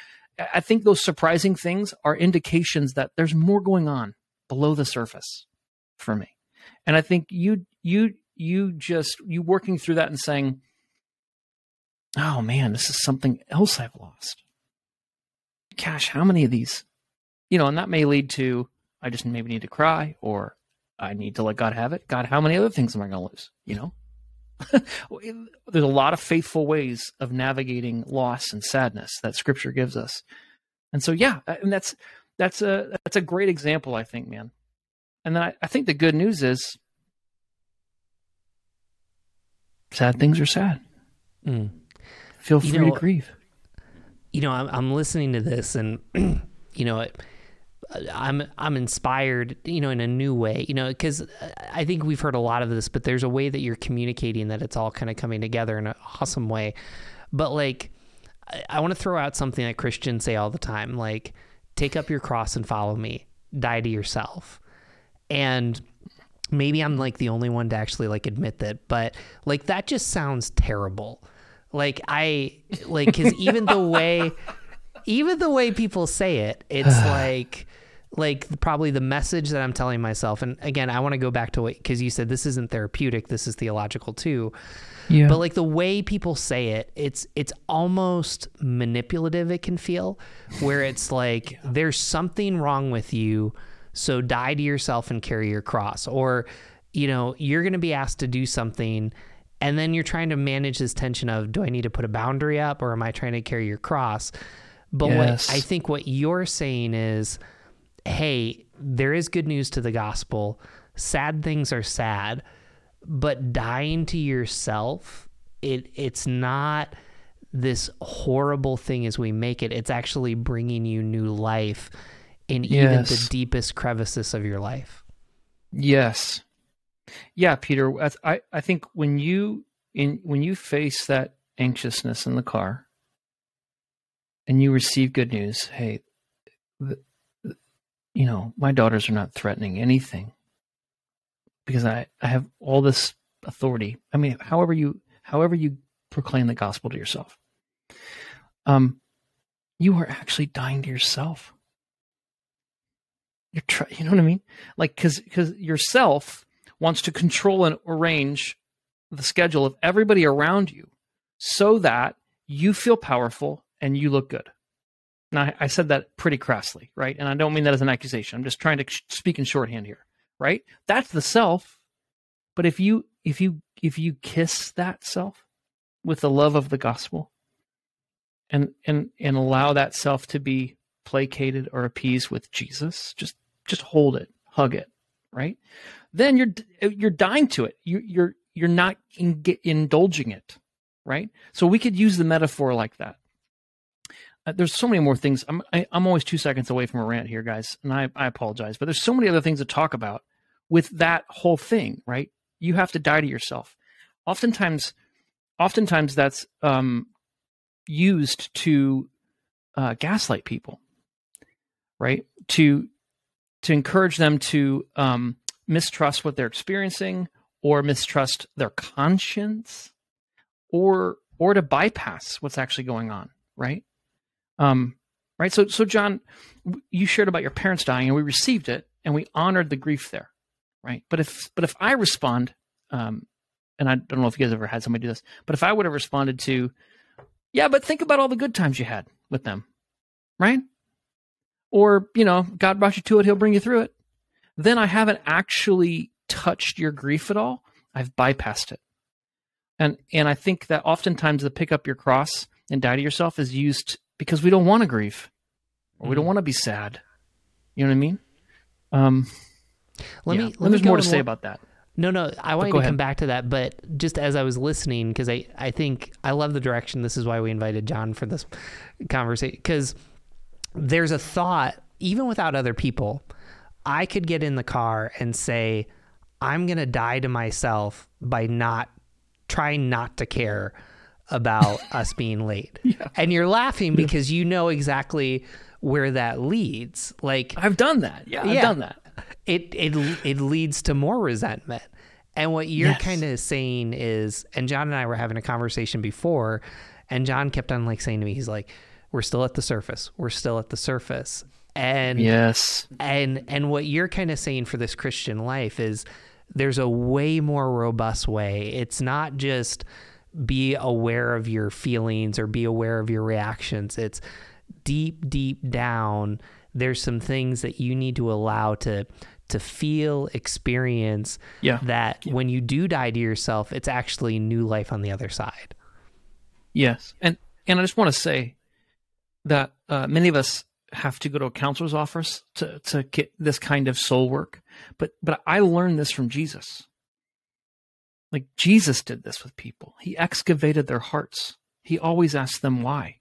I think those surprising things are indications that there's more going on below the surface for me. And I think you, you, you just you working through that and saying, "Oh man, this is something else I've lost." Gosh, how many of these? You know, and that may lead to I just maybe need to cry or I need to let God have it. God, how many other things am I going to lose? You know? <laughs> There's a lot of faithful ways of navigating loss and sadness that scripture gives us. And so yeah, and that's that's a that's a great example, I think, man. And then I, I think the good news is sad things are sad. Mm. Feel free you know, to grieve. You know, I'm, I'm listening to this and <clears throat> you know, it, I'm I'm inspired, you know, in a new way, you know, because I think we've heard a lot of this, but there's a way that you're communicating that it's all kind of coming together in an awesome way. But like, I, I want to throw out something that Christians say all the time, like, take up your cross and follow me, die to yourself, and maybe I'm like the only one to actually like admit that, but like that just sounds terrible. Like I like because even the way even the way people say it, it's <sighs> like like probably the message that I'm telling myself. And again, I want to go back to what because you said this isn't therapeutic, this is theological too. Yeah. But like the way people say it, it's it's almost manipulative. It can feel where it's like yeah. there's something wrong with you, so die to yourself and carry your cross, or you know you're going to be asked to do something, and then you're trying to manage this tension of do I need to put a boundary up or am I trying to carry your cross? But yes. what I think what you're saying is, hey, there is good news to the gospel. Sad things are sad, but dying to yourself, it it's not this horrible thing as we make it. It's actually bringing you new life in yes. even the deepest crevices of your life. Yes. Yeah, Peter, I I think when you in when you face that anxiousness in the car, and you receive good news, hey, you know, my daughters are not threatening anything because I, I have all this authority. I mean, however you however you proclaim the gospel to yourself. Um you are actually dying to yourself. You're try, you know what I mean? Like cuz cuz yourself wants to control and arrange the schedule of everybody around you so that you feel powerful and you look good. Now, I said that pretty crassly, right? And I don't mean that as an accusation. I'm just trying to speak in shorthand here, right? That's the self. But if you if you if you kiss that self with the love of the gospel and and and allow that self to be placated or appeased with Jesus, just just hold it, hug it, right? Then you're you're dying to it. You you're you're not in, indulging it, right? So we could use the metaphor like that. Uh, there's so many more things. I'm I, am i am always two seconds away from a rant here, guys, and I, I apologize. But there's so many other things to talk about with that whole thing, right? You have to die to yourself. Oftentimes, oftentimes that's um, used to uh, gaslight people, right? To to encourage them to um, mistrust what they're experiencing or mistrust their conscience or or to bypass what's actually going on, right? Um, right. So, so John, you shared about your parents dying, and we received it, and we honored the grief there, right? But if, but if I respond, um, and I don't know if you guys ever had somebody do this, but if I would have responded to, yeah, but think about all the good times you had with them, right? Or you know, God brought you to it; He'll bring you through it. Then I haven't actually touched your grief at all. I've bypassed it. And and I think that oftentimes the pick up your cross and die to yourself is used because we don't want to grieve or we don't mm-hmm. want to be sad. You know what I mean? Um, let yeah. me. Let there's me more to say about that. No, no, I want to come back to that, but just as I was listening, because I, I think I love the direction. This is why we invited John for this conversation, because there's a thought, even without other people, I could get in the car and say, I'm going to die to myself by not trying not to care about us being late. <laughs> Yeah. And you're laughing because you know exactly where that leads. Like I've done that. Yeah, I've yeah, done that. It it it leads to more resentment. And what you're yes. kind of saying is and John and I were having a conversation before and John kept on like saying to me he's like we're still at the surface. We're still at the surface. And yes. And and what you're kind of saying for this Christian life is there's a way more robust way. It's not just be aware of your feelings or be aware of your reactions. It's deep, deep down. There's some things that you need to allow to to feel, experience. Yeah. That yeah. when you do die to yourself, it's actually new life on the other side. Yes, and and I just want to say that uh, many of us have to go to a counselor's office to to get this kind of soul work, but but I learned this from Jesus. Like Jesus did this with people. He excavated their hearts. He always asked them why.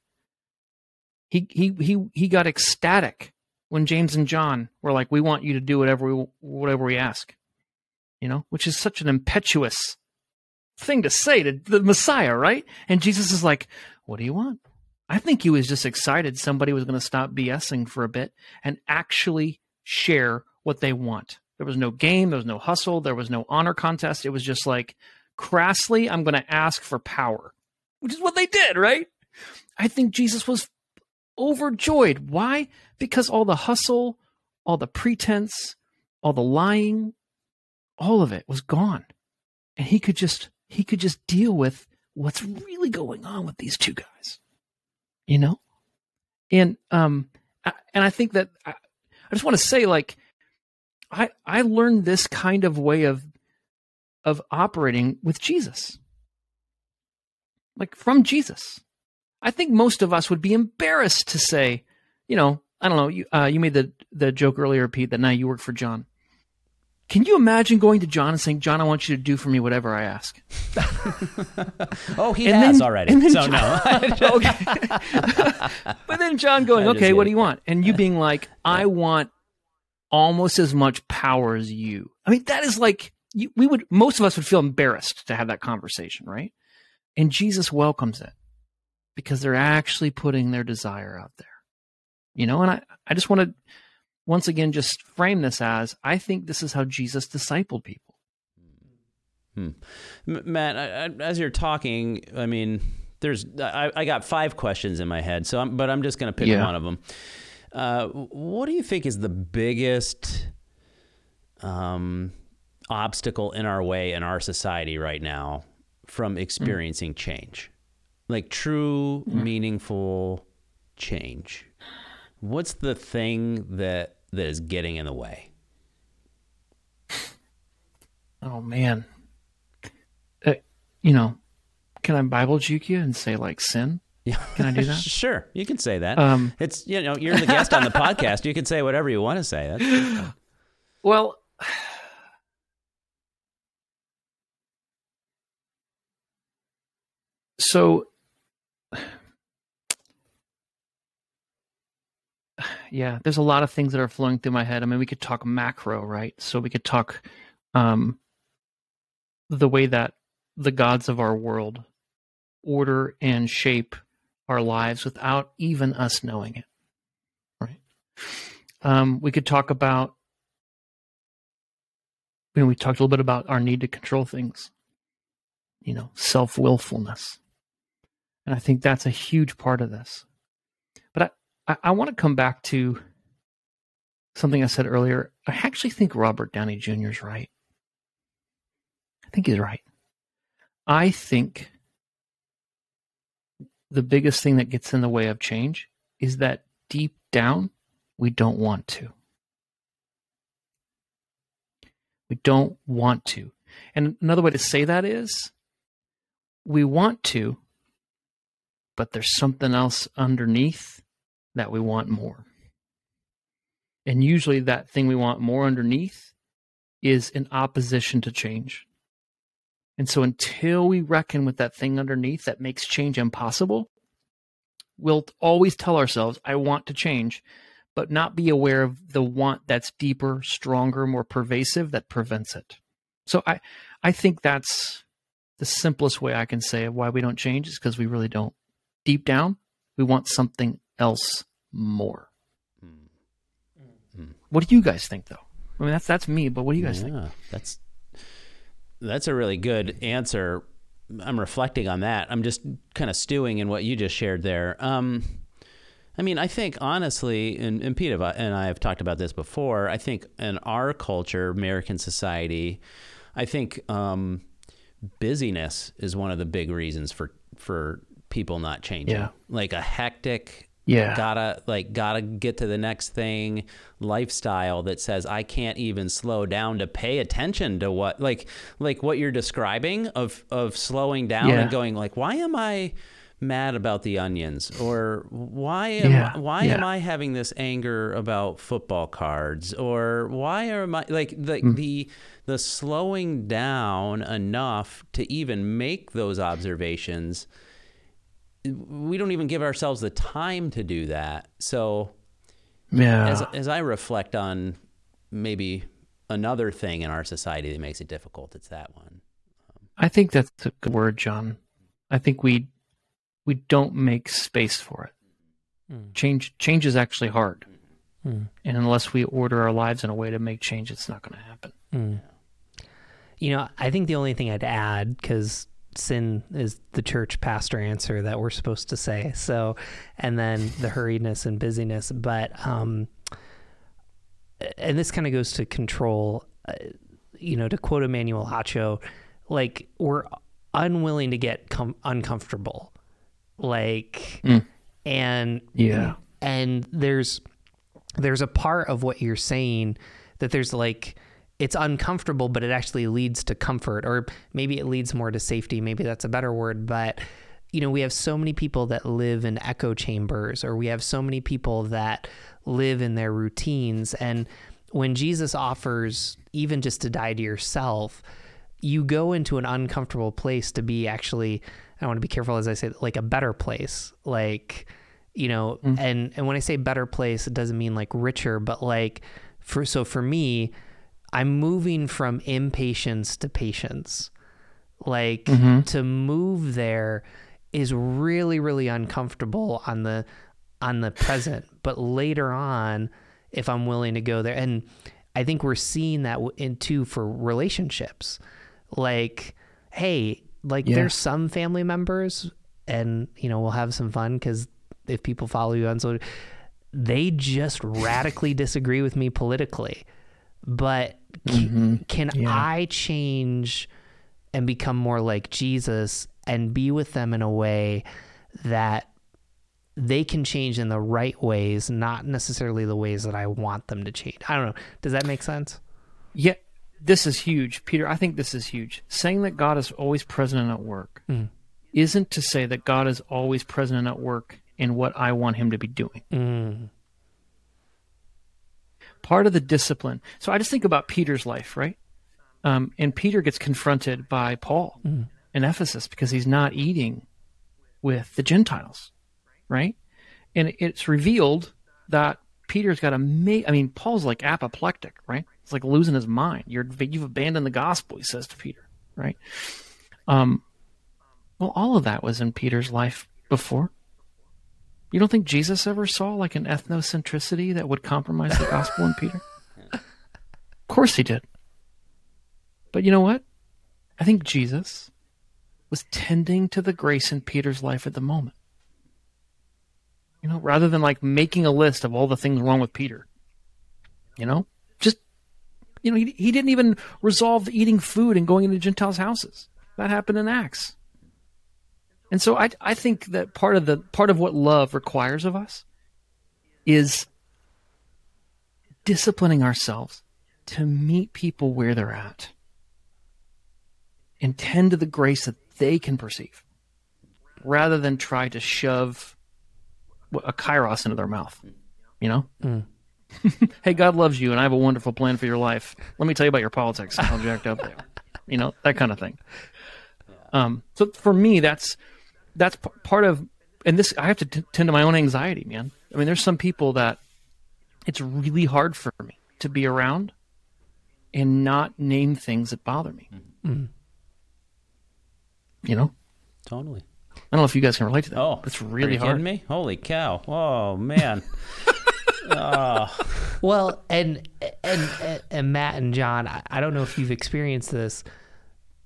He he he he got ecstatic when James and John were like, "We want you to do whatever we whatever we ask," you know, which is such an impetuous thing to say to the Messiah, right? And Jesus is like, "What do you want?" I think he was just excited somebody was going to stop BSing for a bit and actually share what they want. There was no game, there was no hustle, there was no honor contest. It was just like, crassly, I'm going to ask for power, which is what they did, right? I think Jesus was overjoyed. Why? Because all the hustle, all the pretense, all the lying, all of it was gone. And he could just he could just deal with what's really going on with these two guys. You know? And um and I think that I, I just want to say like I I learned this kind of way of of operating with Jesus. Like from Jesus. I think most of us would be embarrassed to say, you know, I don't know, you uh, you made the the joke earlier, Pete, that now you work for John. Can you imagine going to John and saying, "John, I want you to do for me whatever I ask"? <laughs> oh, he and has then, already. so John, no. <laughs> okay. <laughs> but then John going, "Okay, what do you want?" And you being like, "I want almost as much power as you. I mean, that is like you, we would most of us would feel embarrassed to have that conversation, right? And Jesus welcomes it because they're actually putting their desire out there. You know, and I, I just want to once again just frame this as I think this is how Jesus discipled people. Hmm. Matt, I, I, as you're talking, I mean, there's I, I got five questions in my head, so I'm, but I'm just going to pick Yeah. one of them. Uh, what do you think is the biggest um, obstacle in our way in our society right now from experiencing change, like true, meaningful change? What's the thing that that is getting in the way? <laughs> Oh man. Uh, you know, can I Bible juke you and say like sin? Yeah. <laughs> Can I do that? sure, you can say that. Um, it's you know you're the guest on the <laughs> podcast. You can say whatever you want to say. That's, Well, <sighs> so <sighs> yeah, there's a lot of things that are flowing through my head. I mean, we could talk macro, right? So we could talk um, the way that the gods of our world order and shape our lives without even us knowing it, right? Um, we could talk about you know, we talked a little bit about our need to control things, you know, self willfulness. And I think that's a huge part of this. But I, I, I want to come back to something I said earlier. I actually think Robert Downey Jr. is right. I think he's right. I think the biggest thing that gets in the way of change is that deep down, we don't want to. We don't want to. And another way to say that is we want to, but there's something else underneath that we want more. And usually that thing we want more underneath is in opposition to change. And so until we reckon with that thing underneath that makes change impossible, we'll always tell ourselves, I want to change, but not be aware of the want that's deeper, stronger, more pervasive that prevents it. So I, I think that's the simplest way I can say why we don't change is because we really don't. Deep down, we want something else more. Hmm. Hmm. What do you guys think, though? I mean, that's that's me, but what do you guys think? that's that's a really good answer. I'm reflecting on that. I'm just kind of stewing in what you just shared there. Um, I mean, I think honestly, and, and Pete and I have talked about this before. I think in our culture, American society, I think um, busyness is one of the big reasons for for people not changing. Yeah. Like a hectic, Yeah. gotta like gotta get to the next thing lifestyle that says I can't even slow down to pay attention to what like like what you're describing of of slowing down Yeah. and going like why am I mad about the onions or why am Yeah, why am. I having this anger about football cards or why am I like the Mm. the the slowing down enough to even make those observations we don't even give ourselves the time to do that so Yeah. as as I reflect on maybe another thing in our society that makes it difficult it's that one I think that's a good word, John. I think we we don't make space for it. Mm. Change change is actually hard. Mm. And unless we order our lives in a way to make change, it's not going to happen. Mm. You know, I think the only thing I'd add, because sin is the church pastor answer that we're supposed to say. So, and then the hurriedness and busyness. But, um, and this kind of goes to control, uh, you know, to quote Emmanuel Acho, like we're unwilling to get com- uncomfortable. Like, Mm. and Yeah. and there's there's a part of what you're saying that there's like it's uncomfortable but it actually leads to comfort or maybe it leads more to safety. Maybe that's a better word but you know we have so many people that live in echo chambers or we have so many people that live in their routines. And when Jesus offers even just to die to yourself you go into an uncomfortable place to be actually I want to be careful as I say like a better place like you know mm. and and when I say better place it doesn't mean like richer but like for so for me I'm moving from impatience to patience like mm-hmm. to move there is really really uncomfortable on the on the present but later on if i'm willing to go there and i think we're seeing that in too for relationships like hey like Yeah. there's some family members and you know we'll have some fun because if people follow you on social, they just radically disagree with me politically. But c- can Yeah. I change and become more like Jesus and be with them in a way that they can change in the right ways, not necessarily the ways that I want them to change? I don't know. Does that make sense? Yeah, this is huge, Peter. I think this is huge. Saying that God is always present and at work Mm. isn't to say that God is always present and at work in what I want Him to be doing. Mm. Part of the discipline. So I just think about Peter's life, right? Um, and Peter gets confronted by Paul Mm. in Ephesus because he's not eating with the Gentiles, right? And it's revealed that Peter's got a ma- I mean, Paul's like apoplectic, right? It's like losing his mind. You're you've abandoned the gospel, he says to Peter, right? Um, well, all of that was in Peter's life before. You don't think Jesus ever saw like an ethnocentricity that would compromise the gospel in Peter? <laughs> Of course he did. But you know what? I think Jesus was tending to the grace in Peter's life at the moment. You know, rather than like making a list of all the things wrong with Peter. You know, just you know, he, he didn't even resolve eating food and going into Gentiles' houses. That happened in Acts. And so I I think that part of the part of what love requires of us is disciplining ourselves to meet people where they're at and tend to the grace that they can perceive rather than try to shove a kairos into their mouth. You know? <laughs> hey, God loves you and I have a wonderful plan for your life. Let me tell you about your politics and how jacked up they are. You know, that kind of thing. <laughs> Um, so for me, that's that's p- part of, and this I have to t- tend to my own anxiety, man. I mean, there's some people that it's really hard for me to be around and not name things that bother me. Mm-hmm. Mm-hmm. You know, Totally. I don't know if you guys can relate to that. Oh, but it's are really you hard. kidding me? Holy cow! Oh man. oh. <laughs> Well, and and and Matt and John, I, I don't know if you've experienced this.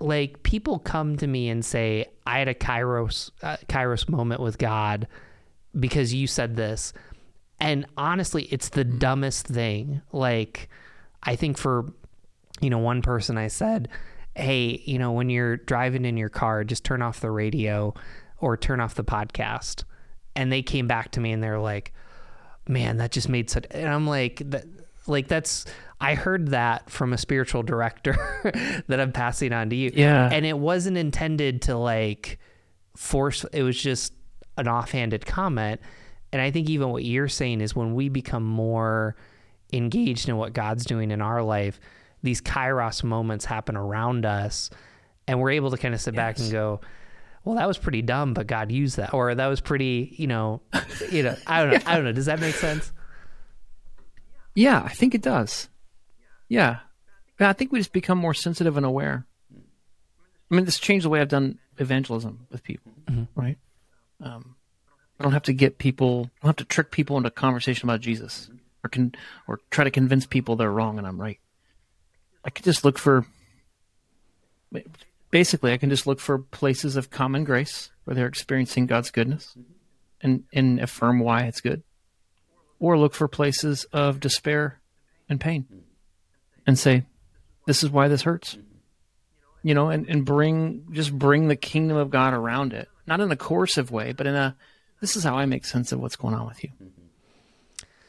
Like people come to me and say, "I had a Kairos uh, Kairos moment with God because you said this," and honestly, it's the dumbest thing. Like, I think for you know one person, I said, "Hey, you know, when you're driving in your car, just turn off the radio or turn off the podcast," and they came back to me and they're like man, that just made such. And I'm like, that, like that's. I heard that from a spiritual director <laughs> that I'm passing on to you. Yeah. and it wasn't intended to like force. It was just an offhanded comment. And I think even what you're saying is when we become more engaged in what God's doing in our life, these kairos moments happen around us, and we're able to kind of sit back and go, well, that was pretty dumb, but God used that, or that was pretty, you know, you know, I don't know, I don't know. Does that make sense? Yeah, I think it does. Yeah. I think we just become more sensitive and aware. I mean, this changed the way I've done evangelism with people, right? Um, I don't have to get people, I don't have to trick people into a conversation about Jesus or can, or try to convince people they're wrong and I'm right. I could just look for, basically, I can just look for places of common grace where they're experiencing God's goodness and, and affirm why it's good or look for places of despair and pain and say, this is why this hurts. You know, and, and bring, just bring the kingdom of God around it. Not in a coercive way, but in a, this is how I make sense of what's going on with you.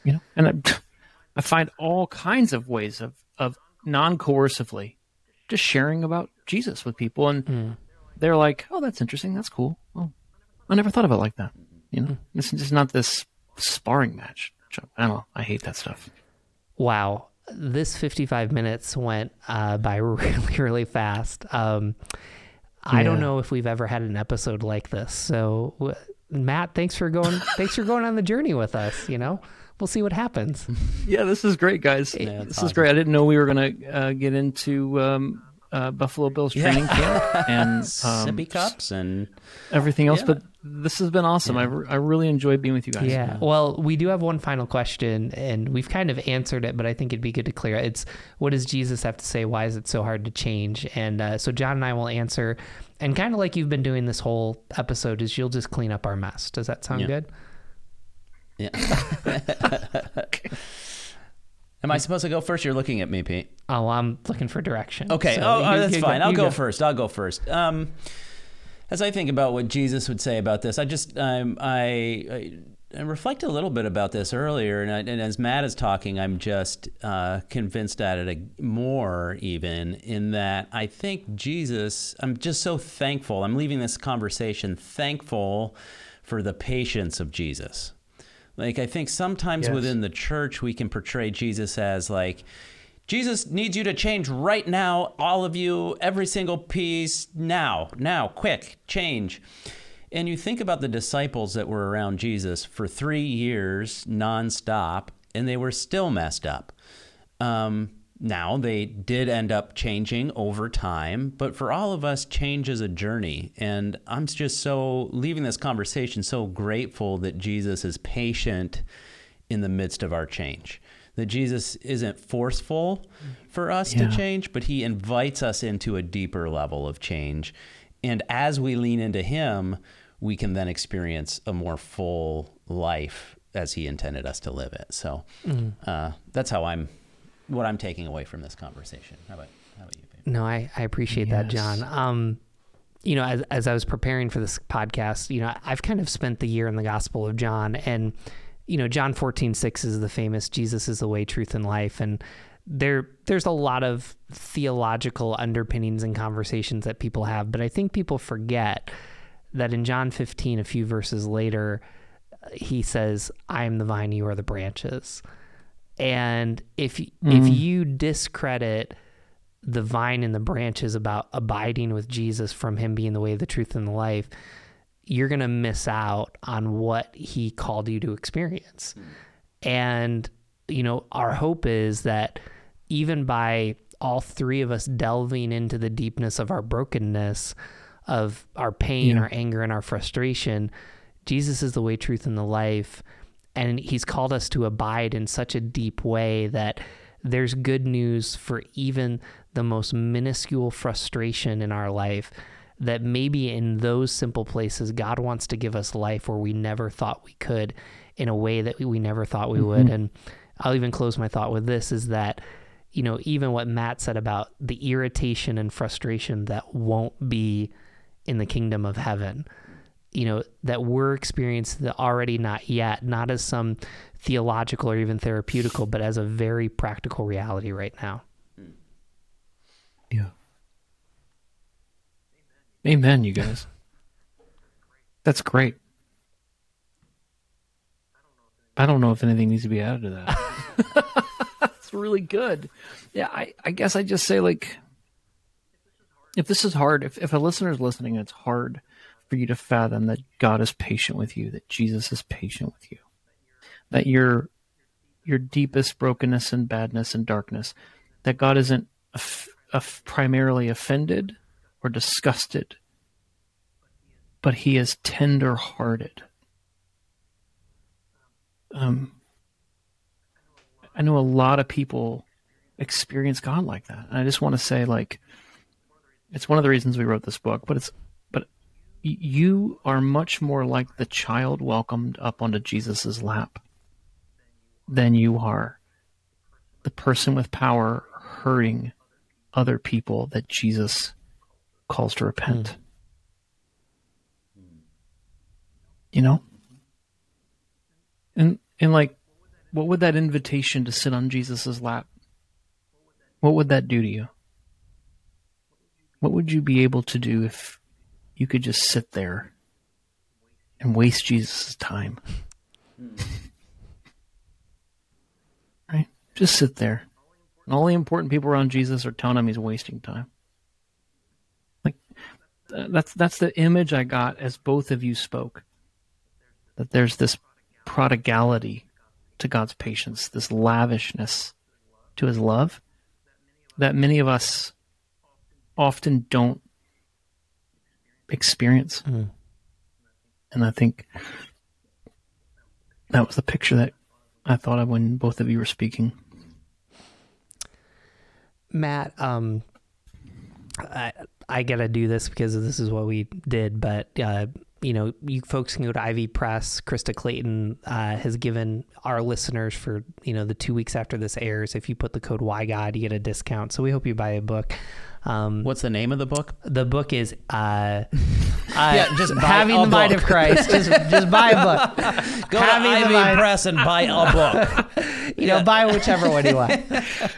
You know, and I, <laughs> I find all kinds of ways of, of non coercively just sharing about Jesus with people. And hmm. they're like, oh, that's interesting. That's cool. Oh, I never thought of it like that. You know, hmm. it's just not this sparring match. I don't know. I hate that stuff. Wow, this 55 minutes went uh, by <laughs> really, really fast. Um, I don't know if we've ever had an episode like this. So, w- Matt, thanks for going. <laughs> thanks for going on the journey with us. You know, we'll see what happens. <laughs> Yeah, this is great, guys. Yeah, it's this is great. I didn't know we were going to uh, get into um, uh, Buffalo Bills training camp and um, Sippy cups and everything else, Yeah. but this has been awesome. I, re- I really enjoyed being with you guys. Yeah. Well, we do have one final question, and we've kind of answered it, but I think it'd be good to clear it. It's what does Jesus have to say? Why is it so hard to change? And uh, so John and I will answer, and kind of like you've been doing this whole episode, is you'll just clean up our mess. Does that sound Yeah. good? Yeah. <laughs> Am I supposed to go first? You're looking at me, Pete. Oh, I'm looking for direction. Okay. So oh, you- oh, that's you fine. I'll you go, first. I'll go first. Um, as I think about what Jesus would say about this, I just um, I, I I reflect a little bit about this earlier, and, I, and as Matt is talking, I'm just uh, convinced at it more even in that I think Jesus. I'm just so thankful. I'm leaving this conversation thankful for the patience of Jesus. Like I think sometimes Yes. within the church we can portray Jesus as like Jesus needs you to change right now, all of you, every single piece, now, now, quick, change. And you think about the disciples that were around Jesus for three years nonstop, and they were still messed up. Um, now, they did end up changing over time, but for all of us, change is a journey. And I'm just so, leaving this conversation, so grateful that Jesus is patient in the midst of our change. That Jesus isn't forceful for us Yeah. to change, but he invites us into a deeper level of change. And as we lean into him, we can then experience a more full life as he intended us to live it. So uh, that's how I'm, what I'm taking away from this conversation. How about, how about you, babe? No, I, I appreciate that, John. Um, you know, as, as I was preparing for this podcast, you know, I've kind of spent the year in the Gospel of John, and you know, John fourteen six is the famous "Jesus is the way, truth, and life," and there there's a lot of theological underpinnings and conversations that people have, but I think people forget that in John fifteen, a few verses later, he says, "I am the vine; you are the branches." And if if mm. you discredit the vine and the branches about abiding with Jesus from him being the way, the truth, and the life, you're going to miss out on what he called you to experience. And, you know, our hope is that even by all three of us delving into the deepness of our brokenness, of our pain, Yeah. our anger, and our frustration, Jesus is the way, truth, and the life. And he's called us to abide in such a deep way that there's good news for even the most minuscule frustration in our life. That maybe in those simple places, God wants to give us life where we never thought we could in a way that we never thought we would. Mm-hmm. And I'll even close my thought with this is that, you know, even what Matt said about the irritation and frustration that won't be in the kingdom of heaven you know that we're experiencing the already not yet not as some theological or even therapeutical but as a very practical reality right now Yeah. Amen, you guys. That's great. I don't know if anything needs to be added to that. <laughs> That's really good. Yeah, I, I guess I just say like if this is hard, if, if a listener is listening it's hard for you to fathom that God is patient with you, that Jesus is patient with you, that your your deepest brokenness and badness and darkness, that God isn't primarily offended or disgusted, but He is tender hearted. Um, I know a lot of people experience God like that. And I just want to say, like, it's one of the reasons we wrote this book, but it's, but you are much more like the child welcomed up onto Jesus's lap than you are the person with power hurting other people that Jesus calls to repent. Hmm. You know? And and like what would that invitation to sit on Jesus's lap? What would that do to you? What would you be able to do if you could just sit there and waste Jesus' time? Hmm. right? Just sit there. And all the important people around Jesus are telling him he's wasting time. That's that's the image I got as both of you spoke. That there's this prodigality to God's patience, this lavishness to his love that many of us often don't experience. And I think that was the picture that I thought of when both of you were speaking. Matt, um, I, I gotta do this because this is what we did, but uh, you know, you folks can go to Ivy Press. Krista Clayton uh, has given our listeners for you know the two weeks after this airs. If you put the code WhyGod, you get a discount. So we hope you buy a book. Um, What's the name of the book? the book is uh, <laughs> uh, Yeah, just buy having the mind of Christ. <laughs> just, just buy a book. Go Having the to Ivy mind- Press and buy a book. <laughs> You know, buy whichever one you want.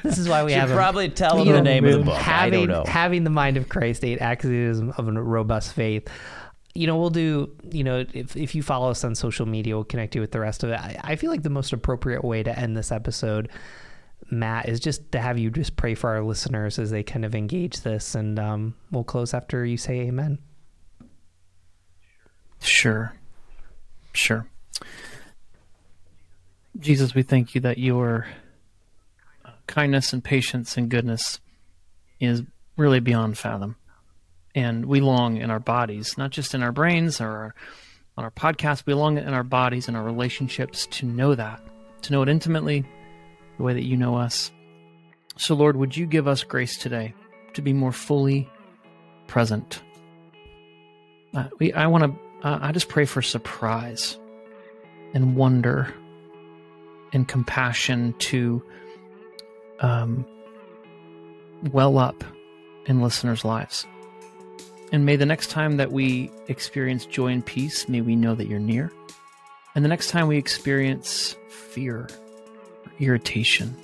This is why we Should have probably tell them the know, name of the book. Having having the mind of Christ, eight axioms of a robust faith. You know, we'll do. You know, if if you follow us on social media, we'll connect you with the rest of it. I, I feel like the most appropriate way to end this episode, Matt, is just to have you just pray for our listeners as they kind of engage this, and um, we'll close after you say Amen. Sure. Sure. Jesus, we thank you that your kindness and patience and goodness is really beyond fathom. And we long in our bodies, not just in our brains or our, on our podcast, we long in our bodies and our relationships to know that, to know it intimately, the way that you know us. So, Lord, would you give us grace today to be more fully present? Uh, we, I want to, uh, I just pray for surprise and wonder and compassion to um, well up in listeners' lives. And may the next time that we experience joy and peace, may we know that you're near. And the next time we experience fear irritation,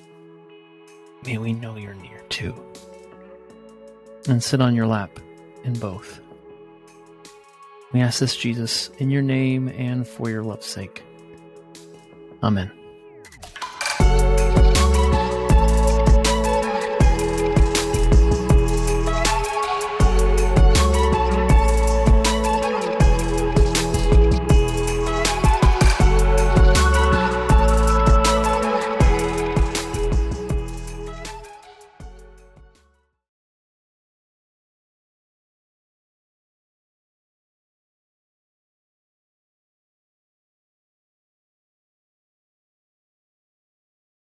may we know you're near too. And sit on your lap in both. We ask this, Jesus, in your name and for your love's sake. Amen.